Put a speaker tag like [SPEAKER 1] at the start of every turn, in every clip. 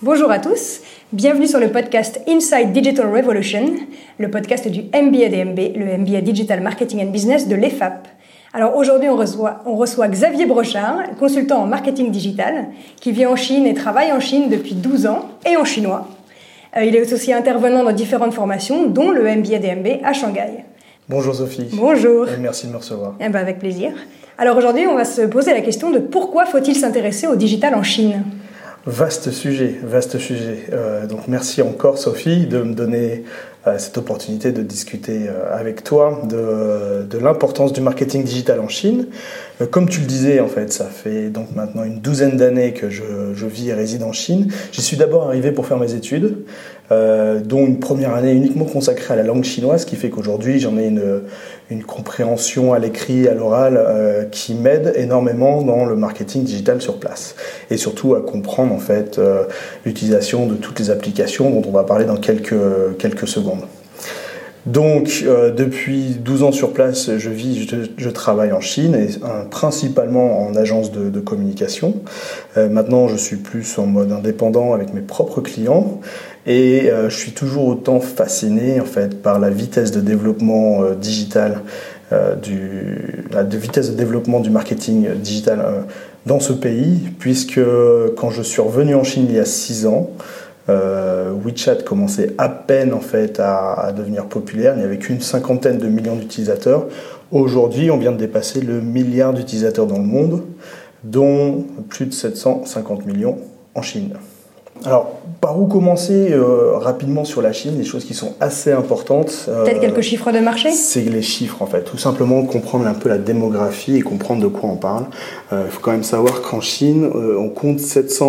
[SPEAKER 1] Bonjour à tous, bienvenue sur le podcast Inside Digital Revolution, le podcast du MBA DMB, le MBA Digital Marketing and Business de l'EFAP. Alors aujourd'hui, on reçoit, on reçoit Xavier Brochard, consultant en marketing digital, qui vit en Chine et travaille en Chine depuis 12 ans et en chinois. Euh, il est aussi intervenant dans différentes formations, dont le MBA DMB à Shanghai.
[SPEAKER 2] Bonjour Sophie.
[SPEAKER 1] Bonjour.
[SPEAKER 2] Et merci de me recevoir.
[SPEAKER 1] Eh ben avec plaisir. Alors aujourd'hui, on va se poser la question de pourquoi faut-il s'intéresser au digital en Chine?
[SPEAKER 2] Vaste sujet, vaste sujet. Euh, donc merci encore Sophie de me donner euh, cette opportunité de discuter euh, avec toi de, l'importance du marketing digital en Chine. comme tu le disais, en fait, ça fait donc maintenant une douzaine d'années que je, je, vis et réside en Chine. J'y suis d'abord arrivé pour faire mes études, dont une première année uniquement consacrée à la langue chinoise, ce qui fait qu'aujourd'hui j'en ai une, compréhension à l'écrit, à l'oral, euh, qui m'aide énormément dans le marketing digital sur place. Et surtout à comprendre en fait euh, l'utilisation de toutes les applications dont on va parler dans quelques, quelques secondes. Donc, euh, depuis 12 ans sur place, je vis, je, travaille en Chine, et principalement en agence de, communication. Euh, maintenant, je suis plus en mode indépendant avec mes propres clients, et euh, je suis toujours autant fasciné en fait par la vitesse de développement euh, digital, euh, du, la vitesse de développement du marketing digital dans ce pays, puisque quand je suis revenu en Chine il y a 6 ans, WeChat commençait à peine en fait à, à devenir populaire. Il n'y avait qu'une cinquantaine de millions d'utilisateurs. Aujourd'hui, on vient de dépasser le milliard d'utilisateurs dans le monde, dont plus de 750 millions en Chine. Alors, par où commencer euh, rapidement sur la Chine, des choses qui sont assez importantes.
[SPEAKER 1] Euh, Peut-être quelques chiffres de marché?
[SPEAKER 2] C'est les chiffres en fait, tout simplement comprendre un peu la démographie et comprendre de quoi on parle. Euh, il faut quand même savoir qu'en Chine, on compte 700,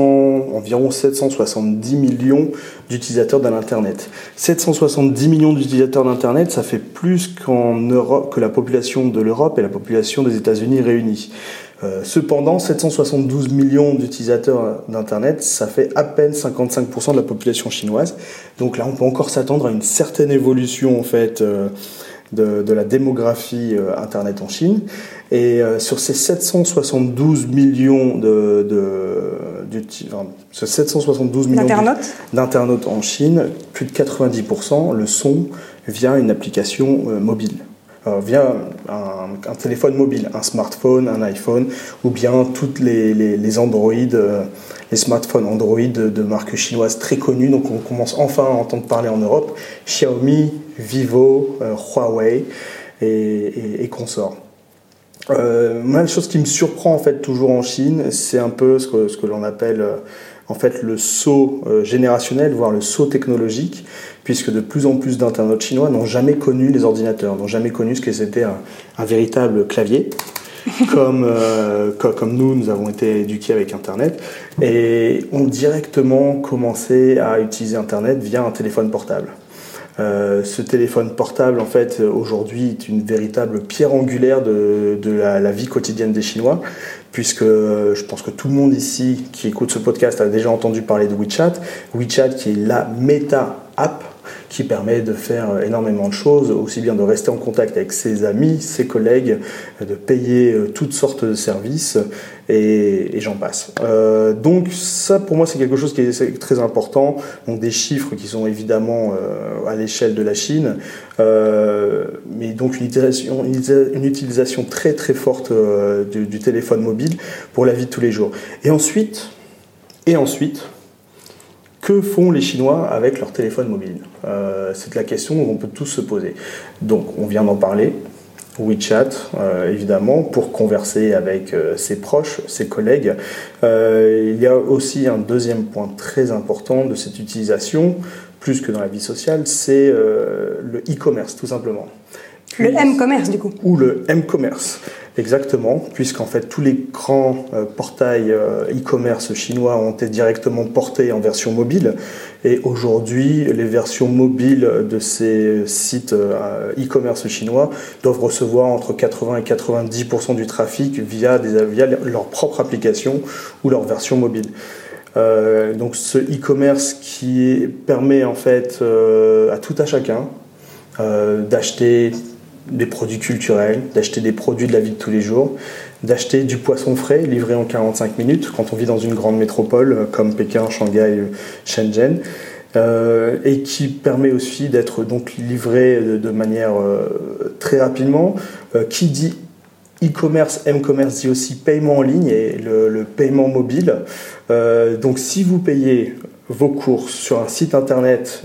[SPEAKER 2] environ 770 millions d'utilisateurs d'Internet. 770 millions d'utilisateurs d'Internet, ça fait plus qu'en Europe, que la population de l'Europe et la population des États-Unis réunis. Euh, cependant, 772 millions d'utilisateurs d'Internet, ça fait à peine 55% de la population chinoise. Donc là, on peut encore s'attendre à une certaine évolution en fait euh, de, de, la démographie euh, Internet en Chine. Et euh, sur ces 772 millions de, de, enfin, 772 millions d'internautes en Chine, plus de 90% le sont via une application mobile via un, téléphone mobile, un smartphone, un iPhone, ou bien toutes les, les, Android, euh, les smartphones Android de, de marques chinoises très connues. Donc on commence enfin à entendre parler en Europe, Xiaomi, Vivo, euh, Huawei et, consorts. Euh, moi, la chose qui me surprend en fait toujours en Chine, c'est un peu ce que, ce que l'on appelle euh, en fait le saut euh, générationnel, voire le saut technologique, puisque de plus en plus d'internautes chinois n'ont jamais connu les ordinateurs, n'ont jamais connu ce que c'était un, un, véritable clavier. comme, euh, comme nous, nous avons été éduqués avec Internet et ont directement commencé à utiliser Internet via un téléphone portable. Euh, ce téléphone portable, en fait, aujourd'hui, est une véritable pierre angulaire de, de la, la, vie quotidienne des Chinois, puisque je pense que tout le monde ici qui écoute ce podcast a déjà entendu parler de WeChat. WeChat qui est la méta app qui permet de faire énormément de choses, aussi bien de rester en contact avec ses amis, ses collègues, de payer euh, toutes sortes de services et, j'en passe. Euh, donc ça pour moi c'est quelque chose qui est très important. Donc des chiffres qui sont évidemment euh, à l'échelle de la Chine, mais donc une utilisation, très très forte du, du téléphone mobile pour la vie de tous les jours. Et ensuite, et ensuite, que font les Chinois avec leur téléphone mobile? Euh, C'est la question qu'on peut tous se poser. Donc, on vient d'en parler. WeChat, euh, évidemment, pour converser avec euh, ses proches, ses collègues. Il y a aussi un deuxième point très important de cette utilisation, plus que dans la vie sociale, c'est le e-commerce, tout simplement.
[SPEAKER 1] Puis, le M-commerce, du coup.
[SPEAKER 2] Ou le M-commerce. Exactement, puisqu'en fait tous les grands euh, portails euh, e-commerce chinois ont été directement portés en version mobile et aujourd'hui les versions mobiles de ces sites euh, e-commerce chinois doivent recevoir entre 80 et 90% du trafic via, des, via leur propre application ou leur version mobile. Donc ce e-commerce qui permet en fait à tout à chacun d'acheter des produits culturels, d'acheter des produits de la vie de tous les jours, d'acheter du poisson frais livré en 45 minutes quand on vit dans une grande métropole euh, comme Pékin, Shanghai, Shenzhen. Euh, et qui permet aussi d'être donc livré de, manière euh, très rapidement. qui dit e-commerce, m-commerce dit aussi paiement en ligne et le, paiement mobile. donc si vous payez vos courses sur un site internet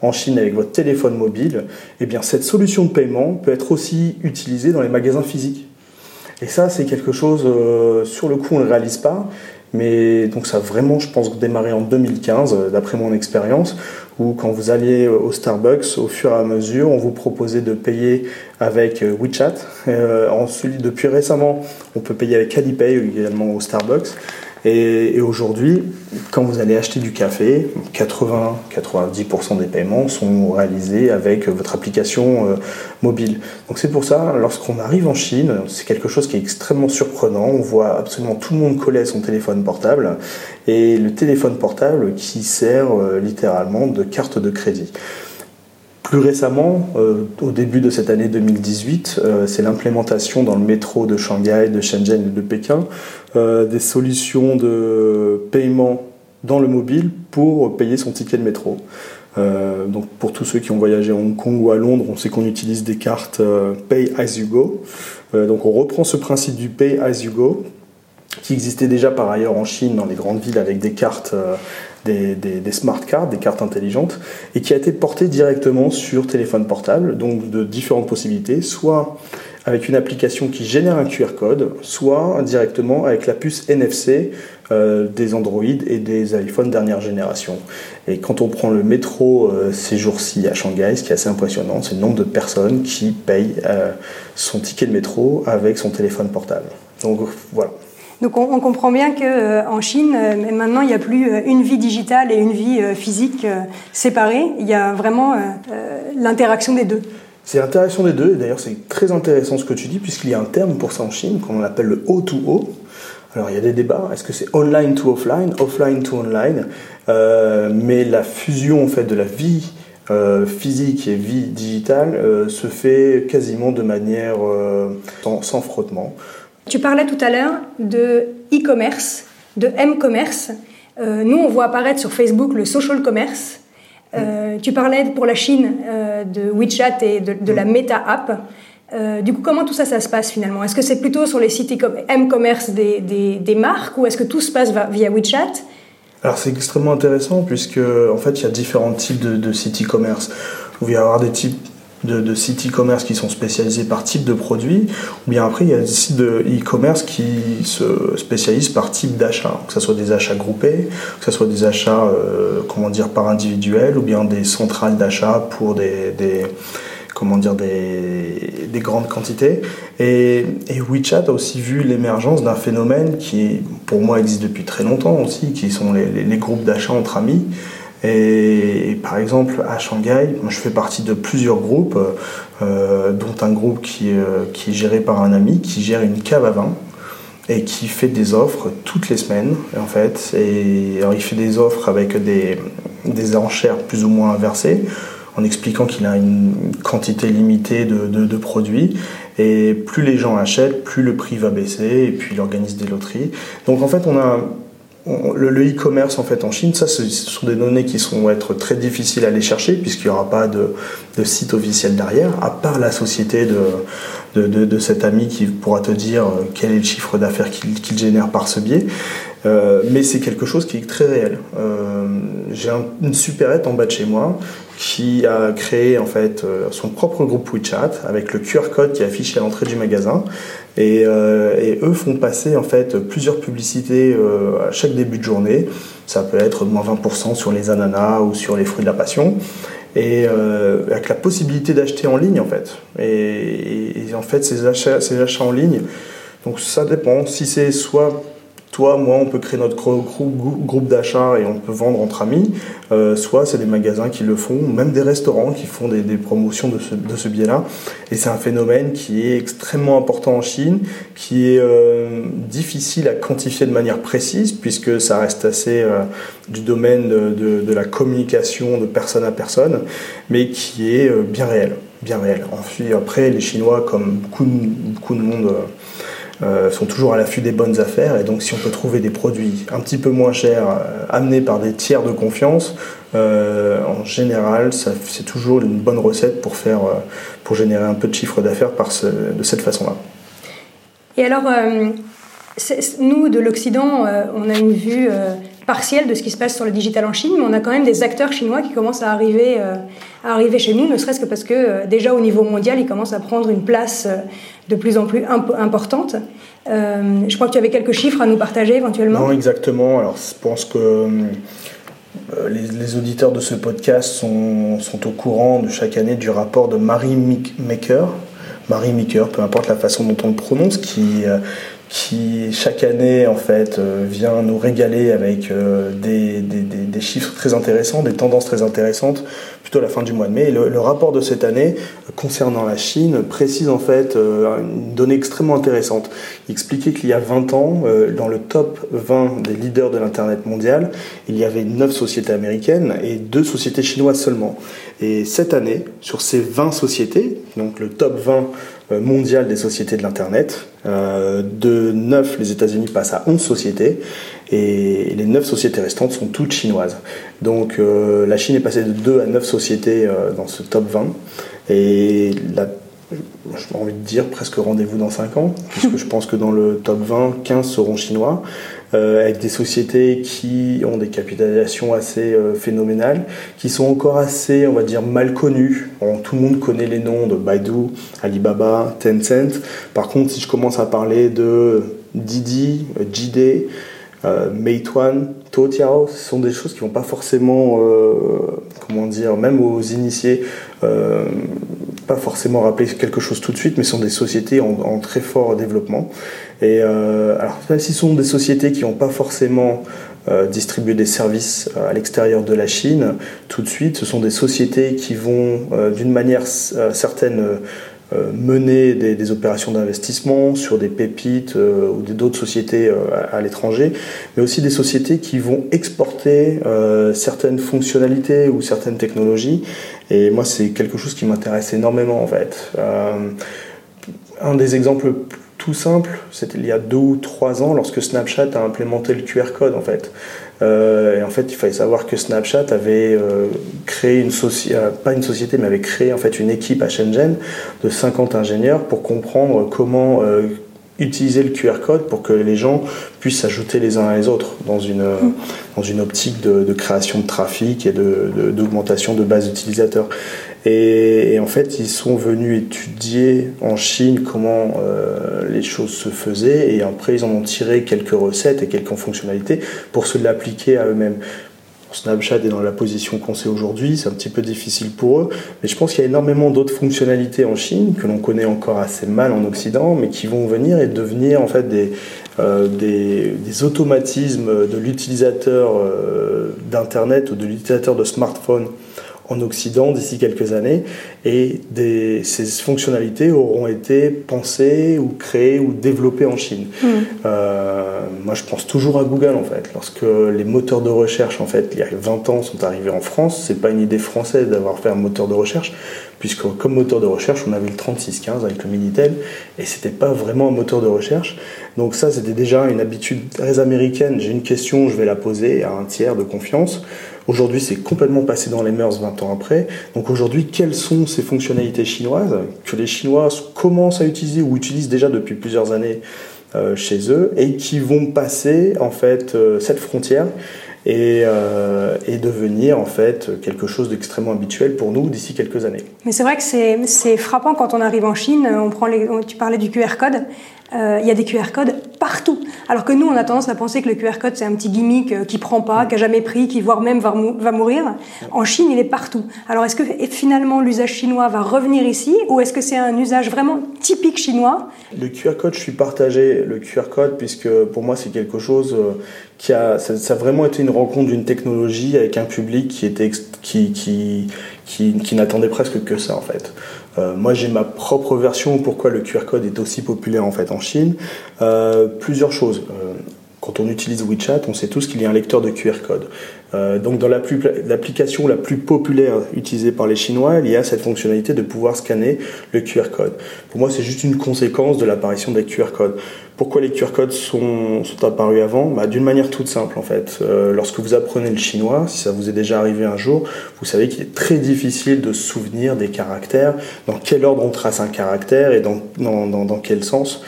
[SPEAKER 2] en Chine avec votre téléphone mobile, eh bien cette solution de paiement peut être aussi utilisée dans les magasins physiques. Et ça, c'est quelque chose, euh, sur le coup, on ne réalise pas. Mais donc ça a vraiment, je pense, démarré en 2015, euh, d'après mon expérience, où quand vous alliez au Starbucks, au fur et à mesure, on vous proposait de payer avec euh, WeChat. ensuite, depuis récemment, on peut payer avec Alipay également au Starbucks. Et, aujourd'hui, quand vous allez acheter du café, 80-90% des paiements sont réalisés avec votre application euh, mobile. Donc c'est pour ça, lorsqu'on arrive en Chine, c'est quelque chose qui est extrêmement surprenant. On voit absolument tout le monde coller à son téléphone portable et le téléphone portable qui sert euh, littéralement de carte de crédit. Plus récemment, euh, au début de cette année 2018, euh, c'est l'implémentation dans le métro de Shanghai, de Shenzhen et de Pékin euh, des solutions de paiement dans le mobile pour payer son ticket de métro. donc pour tous ceux qui ont voyagé à Hong Kong ou à Londres, on sait qu'on utilise des cartes Pay as you go. donc on reprend ce principe du Pay as you go qui existait déjà par ailleurs en Chine dans les grandes villes avec des cartes des, smart cards, des cartes intelligentes, et qui a été porté directement sur téléphone portable, donc de différentes possibilités, soit avec une application qui génère un QR code, soit directement avec la puce NFC euh, des Android et des iPhones dernière génération. Et quand on prend le métro euh, ces jours-ci à Shanghai, ce qui est assez impressionnant, c'est le nombre de personnes qui payent euh, son ticket de métro avec son téléphone portable. Donc voilà.
[SPEAKER 1] Donc on, comprend bien que euh, en Chine, euh, maintenant, il n'y a plus euh, une vie digitale et une vie physique séparée. Il y a vraiment l'interaction des deux.
[SPEAKER 2] C'est l'interaction des deux, et d'ailleurs c'est très intéressant ce que tu dis, puisqu'il y a un terme pour ça en Chine, qu'on appelle le O2O. Alors il y a des débats, est-ce que c'est online to offline, offline to online? Mais la fusion en fait de la vie physique et vie digitale se fait quasiment de manière sans, frottement.
[SPEAKER 1] Tu parlais tout à l'heure de e-commerce, de m-commerce. Euh, nous, on voit apparaître sur Facebook le social commerce. Euh, tu parlais pour la Chine euh, de WeChat et de, la Meta App. du coup, comment tout ça, ça se passe finalement? Est-ce que c'est plutôt sur les sites m-commerce des, des, marques ou est-ce que tout se passe via WeChat?
[SPEAKER 2] Alors c'est extrêmement intéressant puisque en fait il y a différents types de, de sites e-commerce. Vous pouvez avoir des types de, sites e-commerce qui sont spécialisés par type de produit, ou bien après il y a des sites de e-commerce qui se spécialisent par type d'achat, que ce soit des achats groupés, que ce soit des achats euh, comment dire par individuel, ou bien des centrales d'achat pour des, comment dire des, grandes quantités. Et, WeChat a aussi vu l'émergence d'un phénomène qui pour moi existe depuis très longtemps aussi, qui sont les groupes d'achat entre amis. Et, par exemple, à Shanghai, je fais partie de plusieurs groupes, euh, dont un groupe qui, euh, qui, est géré par un ami qui gère une cave à vin et qui fait des offres toutes les semaines, en fait. Et alors, il fait des offres avec des, des enchères plus ou moins inversées, en expliquant qu'il a une quantité limitée de, de, de, produits. Et plus les gens achètent, plus le prix va baisser, et puis il organise des loteries. Donc en fait, on a le e-commerce en fait en Chine, ça ce sont des données qui vont être très difficiles à aller chercher puisqu'il n'y aura pas de, site officiel derrière, à part la société de, de, cet ami qui pourra te dire euh, quel est le chiffre d'affaires qu'il génère par ce biais. Euh, mais c'est quelque chose qui est très réel. Euh, j'ai une supérette en bas de chez moi qui a créé en fait son propre groupe WeChat avec le QR code qui est affiché à l'entrée du magasin euh, et, eux font passer en fait plusieurs publicités euh, à chaque début de journée. Ça peut être moins 20% sur les ananas ou sur les fruits de la passion. Et euh, avec la possibilité d'acheter en ligne en fait. Et, et, en fait ces achats, ces achats en ligne, donc ça dépend. Si c'est soit toi, moi, on peut créer notre groupe d'achat et on peut vendre entre amis. Euh, soit c'est des magasins qui le font, même des restaurants qui font des, promotions de ce, de ce biais-là. Et c'est un phénomène qui est extrêmement important en Chine, qui est euh, difficile à quantifier de manière précise, puisque ça reste assez euh, du domaine de, la communication de personne à personne, mais qui est bien réel. bien réel. après, les Chinois, comme beaucoup de monde, euh, sont toujours à l'affût des bonnes affaires. Et donc, si on peut trouver des produits un petit peu moins chers, euh, amenés par des tiers de confiance, euh, en général, c'est toujours une bonne recette pour, faire, pour générer un peu de chiffre d'affaires de cette façon-là.
[SPEAKER 1] Et alors, nous, de l'Occident, on a une vue partielle de ce qui se passe sur le digital en Chine, mais on a quand même des acteurs chinois qui commencent à arriver, à arriver chez nous, ne serait-ce que parce que déjà au niveau mondial, ils commencent à prendre une place de plus en plus importante. Euh, je crois que tu avais quelques chiffres à nous partager éventuellement.
[SPEAKER 2] Non, exactement. Alors, je pense que euh, les, auditeurs de ce podcast sont, au courant de chaque année du rapport de Marie Maker. Marie Maker, peu importe la façon dont on le prononce, qui, euh, qui chaque année en fait vient nous régaler avec des, des, chiffres très intéressants, des tendances très intéressantes, plutôt la fin du mois de mai. Le, rapport de cette année concernant la Chine précise en fait euh, une donnée extrêmement intéressante. Il expliquait qu'il y a 20 ans, dans le top 20 des leaders de l'Internet mondial, il y avait 9 sociétés américaines et 2 sociétés chinoises seulement. Et cette année, sur ces 20 sociétés, donc le top 20 euh, mondial des sociétés de l'Internet. Euh, de 9, les États-Unis passent à 11 sociétés et les 9 sociétés restantes sont toutes chinoises. Donc euh, la Chine est passée de 2 à 9 sociétés dans ce top 20 et la j'ai envie de dire presque rendez-vous dans 5 ans, puisque je pense que dans le top 20, 15 seront chinois. Euh, avec des sociétés qui ont des capitalisations assez euh, phénoménales, qui sont encore assez, on va dire, mal connues. tout le monde connaît les noms de Baidu, Alibaba, Tencent. Par contre, si je commence à parler de Didi, JD, euh, Meituan, Toutiao, ce sont des choses qui vont pas forcément, comment dire, même aux initiés, pas forcément rappeler quelque chose tout de suite, mais sont des sociétés en, très fort développement. Et euh, alors, même si ce sont des sociétés qui n'ont pas forcément euh, distribué des services euh, à l'extérieur de la Chine, tout de suite, ce sont des sociétés qui vont, euh, d'une manière certaine, mener des, opérations d'investissement sur des pépites ou d'autres sociétés à, l'étranger, mais aussi des sociétés qui vont exporter certaines fonctionnalités ou certaines technologies. Et moi, c'est quelque chose qui m'intéresse énormément en fait. un des exemples tout simple, c'était il y a deux ou trois ans lorsque Snapchat a implémenté le QR code en fait. Euh, et en fait, il fallait savoir que Snapchat avait euh, créé une société, euh, pas une société, mais avait créé en fait une équipe à Shenzhen de 50 ingénieurs pour comprendre comment utiliser le QR code pour que les gens puissent s'ajouter les uns à les autres dans une, dans une optique de, création de trafic et d'augmentation de, de base d'utilisateurs. Et, en fait, ils sont venus étudier en Chine comment euh, les choses se faisaient. Et après, ils en ont tiré quelques recettes et quelques fonctionnalités pour se l'appliquer à eux-mêmes. Snapchat est dans la position qu'on sait aujourd'hui, c'est un petit peu difficile pour eux, mais je pense qu'il y a énormément d'autres fonctionnalités en Chine que l'on connaît encore assez mal en Occident, mais qui vont venir et devenir en fait des, euh, automatismes de l'utilisateur euh, d'Internet ou de l'utilisateur de smartphone en Occident d'ici quelques années et des, ces fonctionnalités auront été pensées ou créées ou développées en Chine. Hmm. Euh, moi, je pense toujours à Google en fait. Lorsque les moteurs de recherche, en fait, il y a 20 ans, sont arrivés en France, c'est pas une idée française d'avoir fait un moteur de recherche, puisque comme moteur de recherche, on avait le 3615 avec le Minitel et c'était pas vraiment un moteur de recherche. Donc ça, c'était déjà une habitude très américaine. J'ai une question, je vais la poser à un tiers de confiance. Aujourd'hui, c'est complètement passé dans les mœurs 20 ans après. Donc aujourd'hui, quelles sont ces fonctionnalités chinoises que les Chinois commencent à utiliser ou utilisent déjà depuis plusieurs années euh, chez eux et qui vont passer en fait euh, cette frontière et, euh, et, devenir en fait quelque chose d'extrêmement habituel pour nous d'ici quelques années.
[SPEAKER 1] Mais c'est vrai que c'est frappant quand on arrive en Chine, on prend les, tu parlais du QR code, euh, il y a des QR codes partout. Alors que nous, on a tendance à penser que le QR code, c'est un petit gimmick euh, qui prend pas, qui a jamais pris, qui voire même va, mourir. En Chine, il est partout. Alors est-ce que finalement l'usage chinois va revenir ici ou est-ce que c'est un usage vraiment typique chinois?
[SPEAKER 2] Le QR code, je suis partagé. Le QR code, puisque pour moi, c'est quelque chose euh, qui a, ça, ça, a vraiment été une rencontre d'une technologie avec un public qui était qui, qui, qui, qui n'attendait presque que ça en fait. Euh, moi, j'ai ma propre version pourquoi le QR code est aussi populaire en fait en Chine. Euh, plusieurs choses. Euh, quand on utilise WeChat, on sait tous qu'il y a un lecteur de QR code. Donc dans l'application la plus populaire utilisée par les Chinois, il y a cette fonctionnalité de pouvoir scanner le QR code. Pour moi, c'est juste une conséquence de l'apparition des QR codes. Pourquoi les QR codes sont, sont apparus avant? Bah, D'une manière toute simple en fait. Euh, lorsque vous apprenez le chinois, si ça vous est déjà arrivé un jour, vous savez qu'il est très difficile de se souvenir des caractères, dans quel ordre on trace un caractère et dans, dans, dans, quel sens.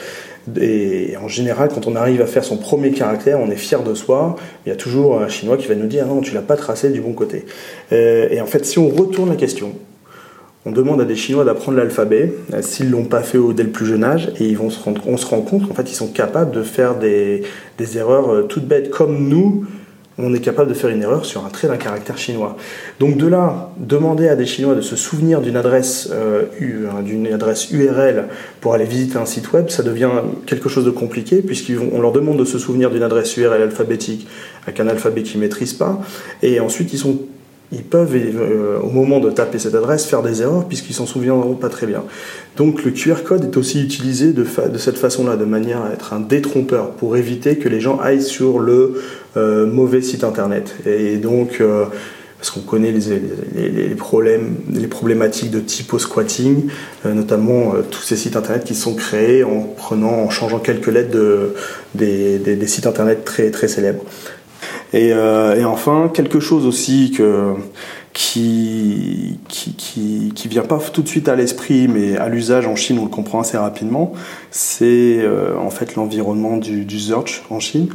[SPEAKER 2] Et en général, quand on arrive à faire son premier caractère, on est fier de soi. Il y a toujours un chinois qui va nous dire non, tu l'as pas tracé du bon côté. Euh, et en fait, si on retourne la question, on demande à des Chinois d'apprendre l'alphabet, euh, s'ils l'ont pas fait dès le plus jeune âge, et ils vont se rendre, on se rend compte qu'en fait ils sont capables de faire des, erreurs euh, toutes bêtes, comme nous, on est capable de faire une erreur sur un trait d'un caractère chinois. Donc de là, demander à des Chinois de se souvenir d'une adresse, euh, d'une adresse URL pour aller visiter un site web, ça devient quelque chose de compliqué puisqu'on leur demande de se souvenir d'une adresse URL alphabétique avec un alphabet qu'ils maîtrisent pas, et ensuite ils sont ils peuvent, euh, au moment de taper cette adresse, faire des erreurs puisqu'ils s'en souviendront pas très bien. Donc le QR code est aussi utilisé de, cette façon-là, de manière à être un détrompeur pour éviter que les gens aillent sur le euh, mauvais site internet. Et donc, euh, parce qu'on connaît les, problèmes, les problématiques de typo squatting, notamment tous ces sites internet qui sont créés en changeant quelques lettres de, des, sites internet très célèbres. Euh, et, enfin, quelque chose aussi que, qui, qui, qui, vient pas tout de suite à l'esprit, mais à l'usage en Chine, on le comprend assez rapidement, c'est euh, en fait l'environnement du, du search en Chine.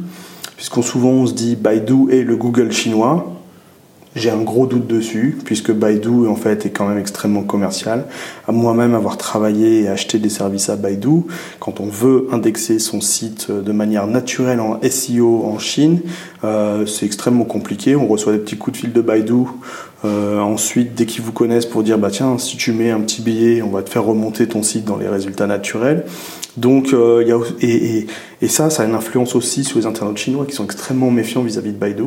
[SPEAKER 2] Puisqu'on souvent on se dit Baidu est le Google chinois, j'ai un gros doute dessus, puisque Baidu en fait est quand même extrêmement commercial. Moi-même avoir travaillé et acheté des services à Baidu, quand on veut indexer son site de manière naturelle en SEO en Chine, euh, c'est extrêmement compliqué. On reçoit des petits coups de fil de Baidu. Euh, ensuite, dès qu'ils vous connaissent pour dire bah tiens, si tu mets un petit billet, on va te faire remonter ton site dans les résultats naturels. Donc, euh, y a, et, et, ça, ça a une influence aussi sur les internautes chinois qui sont extrêmement méfiants vis-à-vis -vis de Baidu.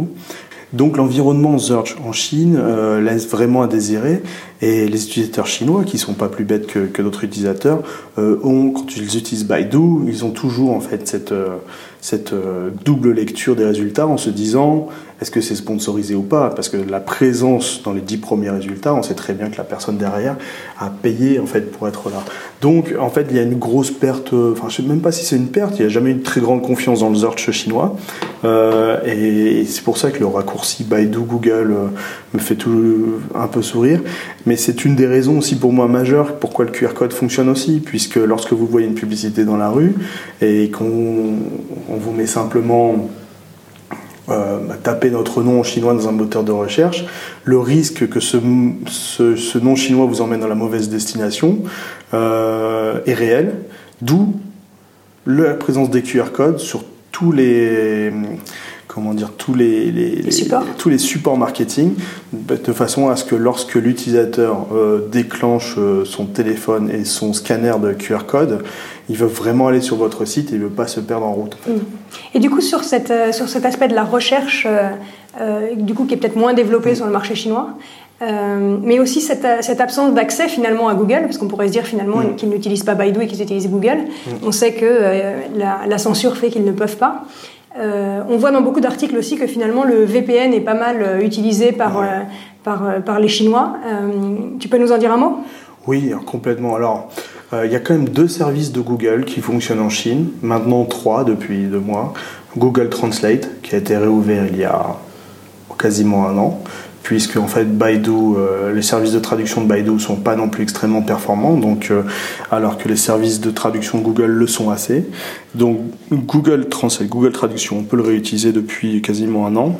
[SPEAKER 2] Donc l'environnement search en Chine euh, laisse vraiment à désirer. Et les utilisateurs chinois, qui sont pas plus bêtes que, que d'autres utilisateurs, euh, ont, quand ils utilisent Baidu, ils ont toujours en fait cette, euh, cette double lecture des résultats en se disant est-ce que c'est sponsorisé ou pas? Parce que la présence dans les dix premiers résultats, on sait très bien que la personne derrière a payé en fait pour être là. Donc en fait, il y a une grosse perte. Enfin, je sais même pas si c'est une perte. Il n'y a jamais eu de très grande confiance dans le search chinois, euh, et c'est pour ça que le raccourci Baidu Google euh, me fait tout un peu sourire. Mais c'est une des raisons aussi pour moi majeures pourquoi le QR code fonctionne aussi, puisque lorsque vous voyez une publicité dans la rue et qu'on vous met simplement euh, bah, taper notre nom chinois dans un moteur de recherche, le risque que ce, ce, nom chinois vous emmène dans la mauvaise destination euh, est réel, d'où la présence des QR codes sur tous les comment dire tous les,
[SPEAKER 1] supports.
[SPEAKER 2] tous les supports marketing de façon à ce que lorsque l'utilisateur euh, déclenche son téléphone et son scanner de QR code il veut vraiment aller sur votre site et il veut pas se perdre en route.
[SPEAKER 1] Mm. Et du coup, sur, cette, euh, sur cet aspect de la recherche, euh, euh, du coup, qui est peut-être moins développé mm. sur le marché chinois, mais aussi cette, cette absence d'accès finalement à Google, parce qu'on pourrait se dire finalement mm. qu'ils n'utilisent pas Baidu et qu'ils utilisent Google. On sait que la, censure fait qu'ils ne peuvent pas. on voit dans beaucoup d'articles aussi que finalement le VPN est pas mal utilisé par, par, par les Chinois. tu peux nous en dire un mot?
[SPEAKER 2] Oui, complètement. Alors, il y a quand même deux services de Google qui fonctionnent en Chine, maintenant trois depuis deux mois. Google Translate, qui a été réouvert il y a quasiment un an, puisque en fait Baidu, euh, les services de traduction de Baidu sont pas non plus extrêmement performants, donc euh, alors que les services de traduction Google le sont assez. Donc Google Translate, Google Traduction, on peut le réutiliser depuis quasiment un an.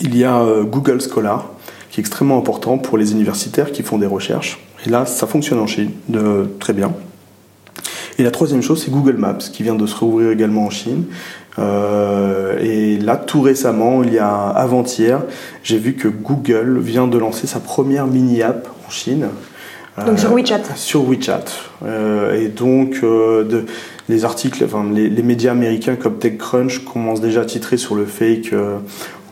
[SPEAKER 2] Il y a Google Scholar, qui est extrêmement important pour les universitaires qui font des recherches. Et là, ça fonctionne en Chine de, très bien. Et la troisième chose, c'est Google Maps, qui vient de se rouvrir également en Chine. Euh, et là, tout récemment, il y a avant-hier, j'ai vu que Google vient de lancer sa première mini-app en Chine.
[SPEAKER 1] Donc sur WeChat.
[SPEAKER 2] Euh, sur WeChat. Euh, et donc, de, les articles, enfin, les, les, médias américains comme TechCrunch commencent déjà à titrer sur le fait que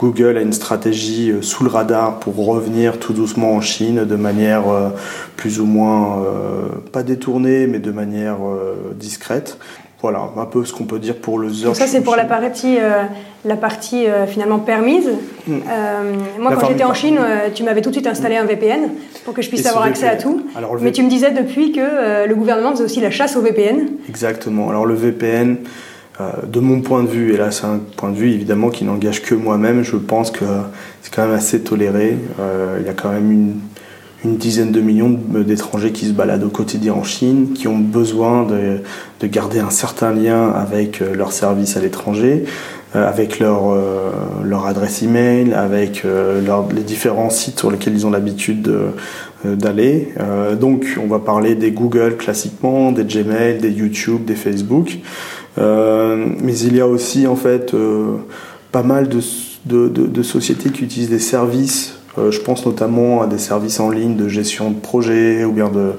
[SPEAKER 2] Google a une stratégie euh, sous le radar pour revenir tout doucement en Chine de manière euh, plus ou moins, euh, pas détournée, mais de manière discrète. Voilà, un peu ce qu'on peut dire pour le
[SPEAKER 1] Donc ça, c'est pour la partie, euh, la partie euh, finalement permise. Mm. Euh, moi, quand j'étais en Chine, tu m'avais tout de suite installé un VPN pour que je puisse avoir accès à tout. Mais tu me disais depuis que le gouvernement faisait aussi la chasse au VPN.
[SPEAKER 2] Exactement. Alors le VPN, de mon point de vue, et là c'est un point de vue évidemment qui n'engage que moi-même, je pense que c'est quand même assez toléré. Il y a quand même une dizaine de millions d'étrangers qui se baladent au quotidien en Chine, qui ont besoin de, garder un certain lien avec euh, leur service à l'étranger, euh, avec leur, euh, leur adresse email, avec les différents sites sur lesquels ils ont l'habitude d'aller. donc on va parler des Google classiquement, des Gmail, des YouTube, des Facebook. Mais il y a aussi en fait pas mal de, sociétés qui utilisent des services euh, je pense notamment à des services en ligne de gestion de projet ou bien de.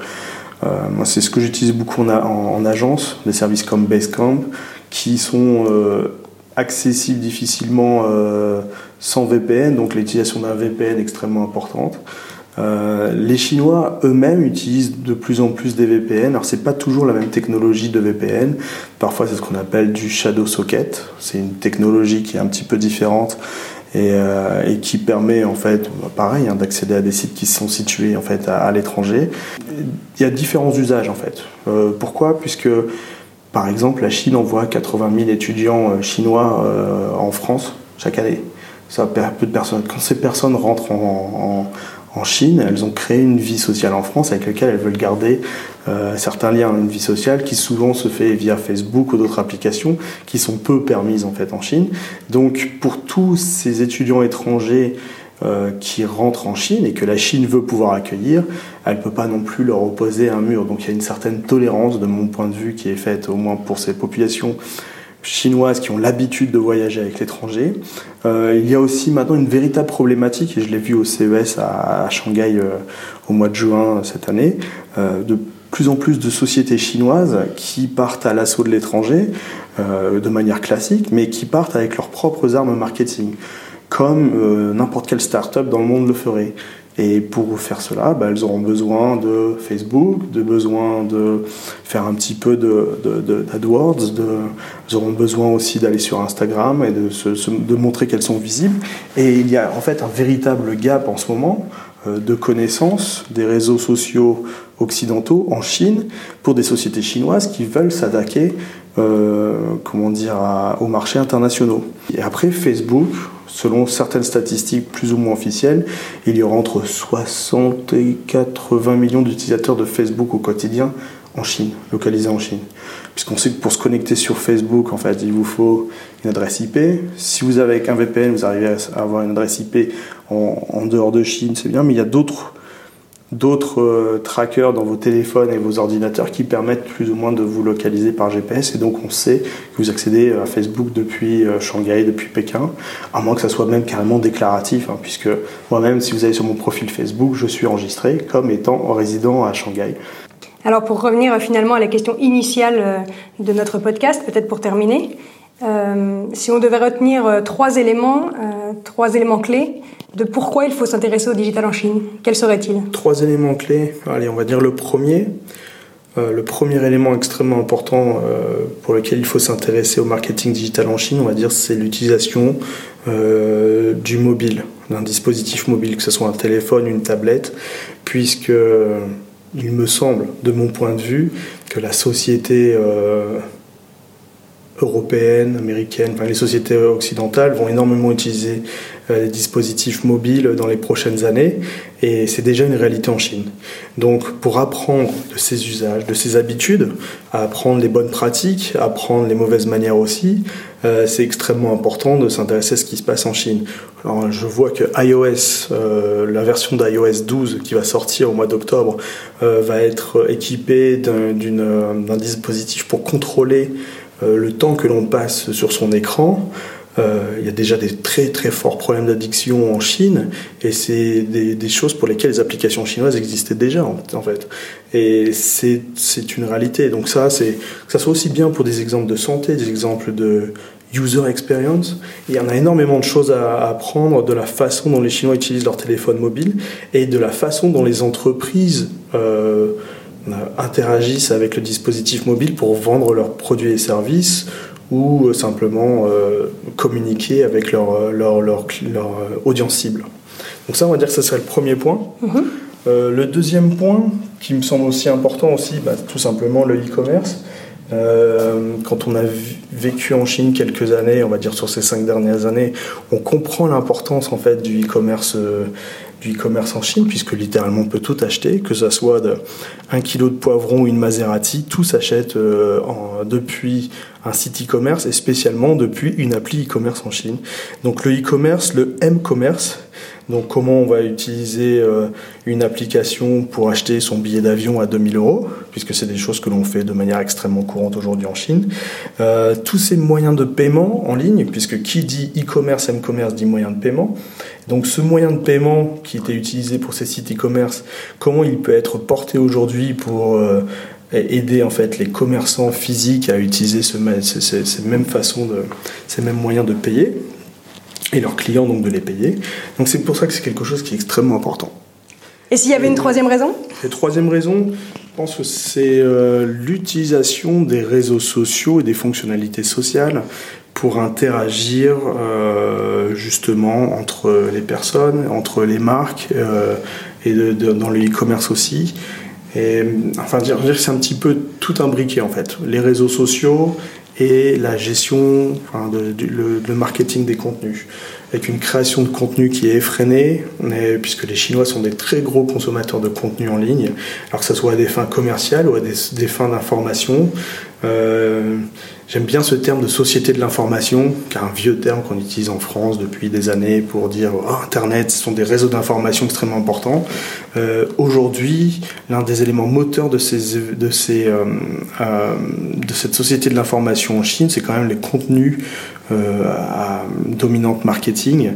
[SPEAKER 2] Euh, c'est ce que j'utilise beaucoup en, agence, des services comme Basecamp, qui sont euh, accessibles difficilement sans VPN, donc l'utilisation d'un VPN extrêmement importante. Les Chinois eux-mêmes utilisent de plus en plus des VPN. Alors c'est pas toujours la même technologie de VPN. Parfois c'est ce qu'on appelle du shadow socket. C'est une technologie qui est un petit peu différente euh, et, qui permet en fait, pareil, hein, d'accéder à des sites qui sont situés en fait à, l'étranger. Il y a différents usages en fait. Euh, pourquoi? Puisque par exemple, la Chine envoie 80 000 étudiants euh, chinois en France chaque année. Ça peu de personnes. Quand ces personnes rentrent en, en Chine, elles ont créé une vie sociale en France avec laquelle elles veulent garder euh, certains liens, une vie sociale qui souvent se fait via Facebook ou d'autres applications qui sont peu permises en fait en Chine. Donc pour tous ces étudiants étrangers euh, qui rentrent en Chine et que la Chine veut pouvoir accueillir, elle ne peut pas non plus leur opposer un mur. Donc il y a une certaine tolérance de mon point de vue qui est faite au moins pour ces populations chinoises qui ont l'habitude de voyager avec l'étranger. Euh, il y a aussi maintenant une véritable problématique, et je l'ai vu au CES à, Shanghai euh, au mois de juin cette année, euh, de plus en plus de sociétés chinoises qui partent à l'assaut de l'étranger de manière classique, mais qui partent avec leurs propres armes marketing, comme n'importe quelle start-up dans le monde le ferait. Et pour faire cela, bah, elles auront besoin de Facebook, de besoin de faire un petit peu d'AdWords, de, de, elles auront besoin aussi d'aller sur Instagram et de, montrer qu'elles sont visibles. Et il y a en fait un véritable gap en ce moment euh, de connaissances des réseaux sociaux occidentaux en Chine pour des sociétés chinoises qui veulent s'attaquer euh, comment dire, aux marchés internationaux. Et après, Facebook, selon certaines statistiques plus ou moins officielles, il y aura entre 60 et 80 millions d'utilisateurs de Facebook au quotidien en Chine, localisés en Chine. Puisqu'on sait que pour se connecter sur Facebook, en fait, il vous faut une adresse IP. Si vous avez un VPN, vous arrivez à avoir une adresse IP en dehors de Chine, c'est bien, mais il y a d'autres d'autres euh, trackers dans vos téléphones et vos ordinateurs qui permettent plus ou moins de vous localiser par GPS et donc on sait que vous accédez à Facebook depuis euh, Shanghai, depuis Pékin, à moins que ça soit même carrément déclaratif, hein, puisque moi-même, si vous allez sur mon profil Facebook, je suis enregistré comme étant résident à Shanghai.
[SPEAKER 1] Alors pour revenir euh, finalement à la question initiale de notre podcast, peut-être pour terminer, si on devait retenir trois éléments, trois éléments clés de pourquoi il faut s'intéresser au digital en Chine. Quels seraient-ils?
[SPEAKER 2] Trois éléments clés. Allez, on va dire le premier. Euh, le premier élément extrêmement important euh, pour lequel il faut s'intéresser au marketing digital en Chine, on va dire, c'est l'utilisation euh, du mobile, d'un dispositif mobile, que ce soit un téléphone, une tablette, puisque il me semble, de mon point de vue, que la société européenne, américaine, enfin les sociétés occidentales vont énormément utiliser euh, les dispositifs mobiles dans les prochaines années et c'est déjà une réalité en Chine. Donc pour apprendre de ces usages, de ces habitudes, à apprendre les bonnes pratiques, à apprendre les mauvaises manières aussi, euh, c'est extrêmement important de s'intéresser à ce qui se passe en Chine. Alors je vois que iOS, euh, la version d'iOS 12 qui va sortir au mois d'octobre, va être équipée d'un dispositif pour contrôler le temps que l'on passe sur son écran. Euh, il y a déjà des très très forts problèmes d'addiction en Chine et c'est des, choses pour lesquelles les applications chinoises existaient déjà en, fait. Et c'est une réalité. Donc ça, c'est que ça soit aussi bien pour des exemples de santé, des exemples de user experience. Il y en a énormément de choses à apprendre de la façon dont les Chinois utilisent leur téléphone mobile et de la façon dont les entreprises euh, interagissent avec le dispositif mobile pour vendre leurs produits et services ou simplement communiquer avec leur, leur, leur, leur, audience cible. Donc ça, on va dire que ce serait le premier point. Mhm. le deuxième point, qui me semble aussi important aussi, bah, tout simplement le e-commerce. Euh, quand on a vécu en Chine quelques années, on va dire sur ces cinq dernières années, on comprend l'importance en fait du e-commerce euh, du e-commerce en Chine, puisque littéralement on peut tout acheter, que ce soit un kilo de poivron ou une Maserati, tout s'achète euh, depuis un site e-commerce et spécialement depuis une appli e-commerce en Chine. Donc le e-commerce, le m-commerce, donc comment on va utiliser euh, une application pour acheter son billet d'avion à 2000 euros, puisque c'est des choses que l'on fait de manière extrêmement courante aujourd'hui en Chine. Euh, tous ces moyens de paiement en ligne, puisque qui dit e-commerce, m-commerce dit moyen de paiement. Donc ce moyen de paiement qui était utilisé pour ces sites e-commerce, comment il peut être porté aujourd'hui pour euh, aider en fait les commerçants physiques à utiliser mêmes façons ces mêmes moyens de payer? Et leurs clients donc de les payer. Donc c'est pour ça que c'est quelque chose qui est extrêmement important.
[SPEAKER 1] Et s'il y avait une troisième raison?
[SPEAKER 2] La troisième raison, je pense que c'est euh, l'utilisation des réseaux sociaux et des fonctionnalités sociales pour interagir euh, justement entre les personnes, entre les marques euh, et dans le e-commerce aussi. Et, enfin, dire, dire c'est un petit peu tout imbriqué en fait. Les réseaux sociaux et la gestion, enfin, de, le, marketing des contenus, avec une création de contenu qui est effrénée, puisque les Chinois sont des très gros consommateurs de contenu en ligne, alors que ce soit à des fins commerciales ou à des, des fins d'information. Euh, J'aime bien ce terme de société de l'information, qui est un vieux terme qu'on utilise en France depuis des années pour dire oh, Internet, ce sont des réseaux d'information extrêmement importants. Euh, Aujourd'hui, l'un des éléments moteurs de, euh, de cette société de l'information en Chine, c'est quand même les contenus à dominante marketing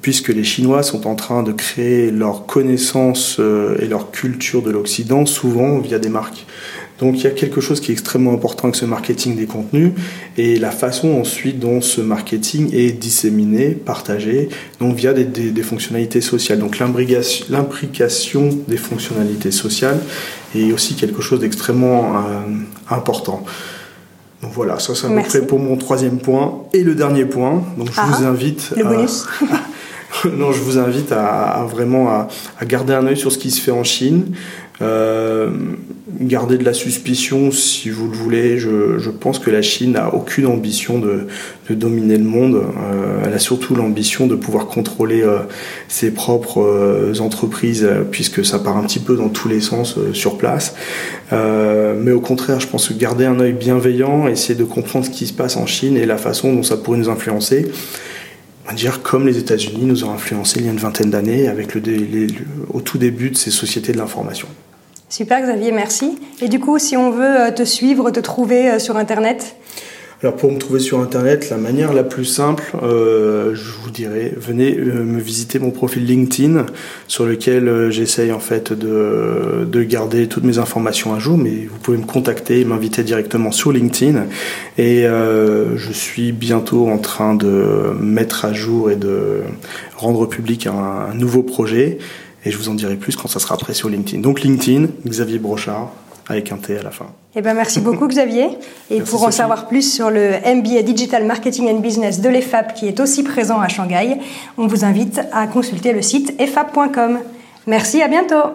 [SPEAKER 2] puisque les Chinois sont en train de créer leur connaissance et leur culture de l'Occident souvent via des marques. Donc il y a quelque chose qui est extrêmement important avec ce marketing des contenus et la façon ensuite dont ce marketing est disséminé, partagé, donc via des, des, fonctionnalités sociales. Donc l'imbrication des fonctionnalités sociales est aussi quelque chose d'extrêmement euh, important. Donc voilà, ça c'est à peu près pour mon troisième point. Et le dernier point, donc je vous ah, invite...
[SPEAKER 1] Le bonus
[SPEAKER 2] non, je vous invite à, vraiment à, garder un œil sur ce qui se fait en Chine. Euh, garder de la suspicion si vous le voulez. Je, pense que la Chine n'a aucune ambition de, dominer le monde. Euh, elle a surtout l'ambition de pouvoir contrôler euh, ses propres entreprises puisque ça part un petit peu dans tous les sens sur place. mais au contraire, je pense que garder un œil bienveillant, essayer de comprendre ce qui se passe en Chine et la façon dont ça pourrait nous influencer dire comme les États-Unis nous ont influencé il y a une vingtaine d'années avec le, au tout début de ces sociétés de l'information.
[SPEAKER 1] Super Xavier, merci. Et du coup, si on veut euh, te suivre, te trouver euh, sur Internet
[SPEAKER 2] alors pour me trouver sur internet, la manière la plus simple, euh, je vous dirais, venez me visiter mon profil LinkedIn sur lequel j'essaye en fait de, de, garder toutes mes informations à jour, mais vous pouvez me contacter et m'inviter directement sur LinkedIn. Et je suis bientôt en train de mettre à jour et de rendre public un nouveau projet et je vous en dirai plus quand ça sera prêt sur LinkedIn. Donc LinkedIn, Xavier Brochard, avec un T à la fin.
[SPEAKER 1] Eh ben merci beaucoup Xavier. Et pour en savoir plus sur le MBA Digital Marketing and Business de l'EFAP qui est aussi présent à Shanghai, on vous invite à consulter le site efap.com. Merci, à bientôt.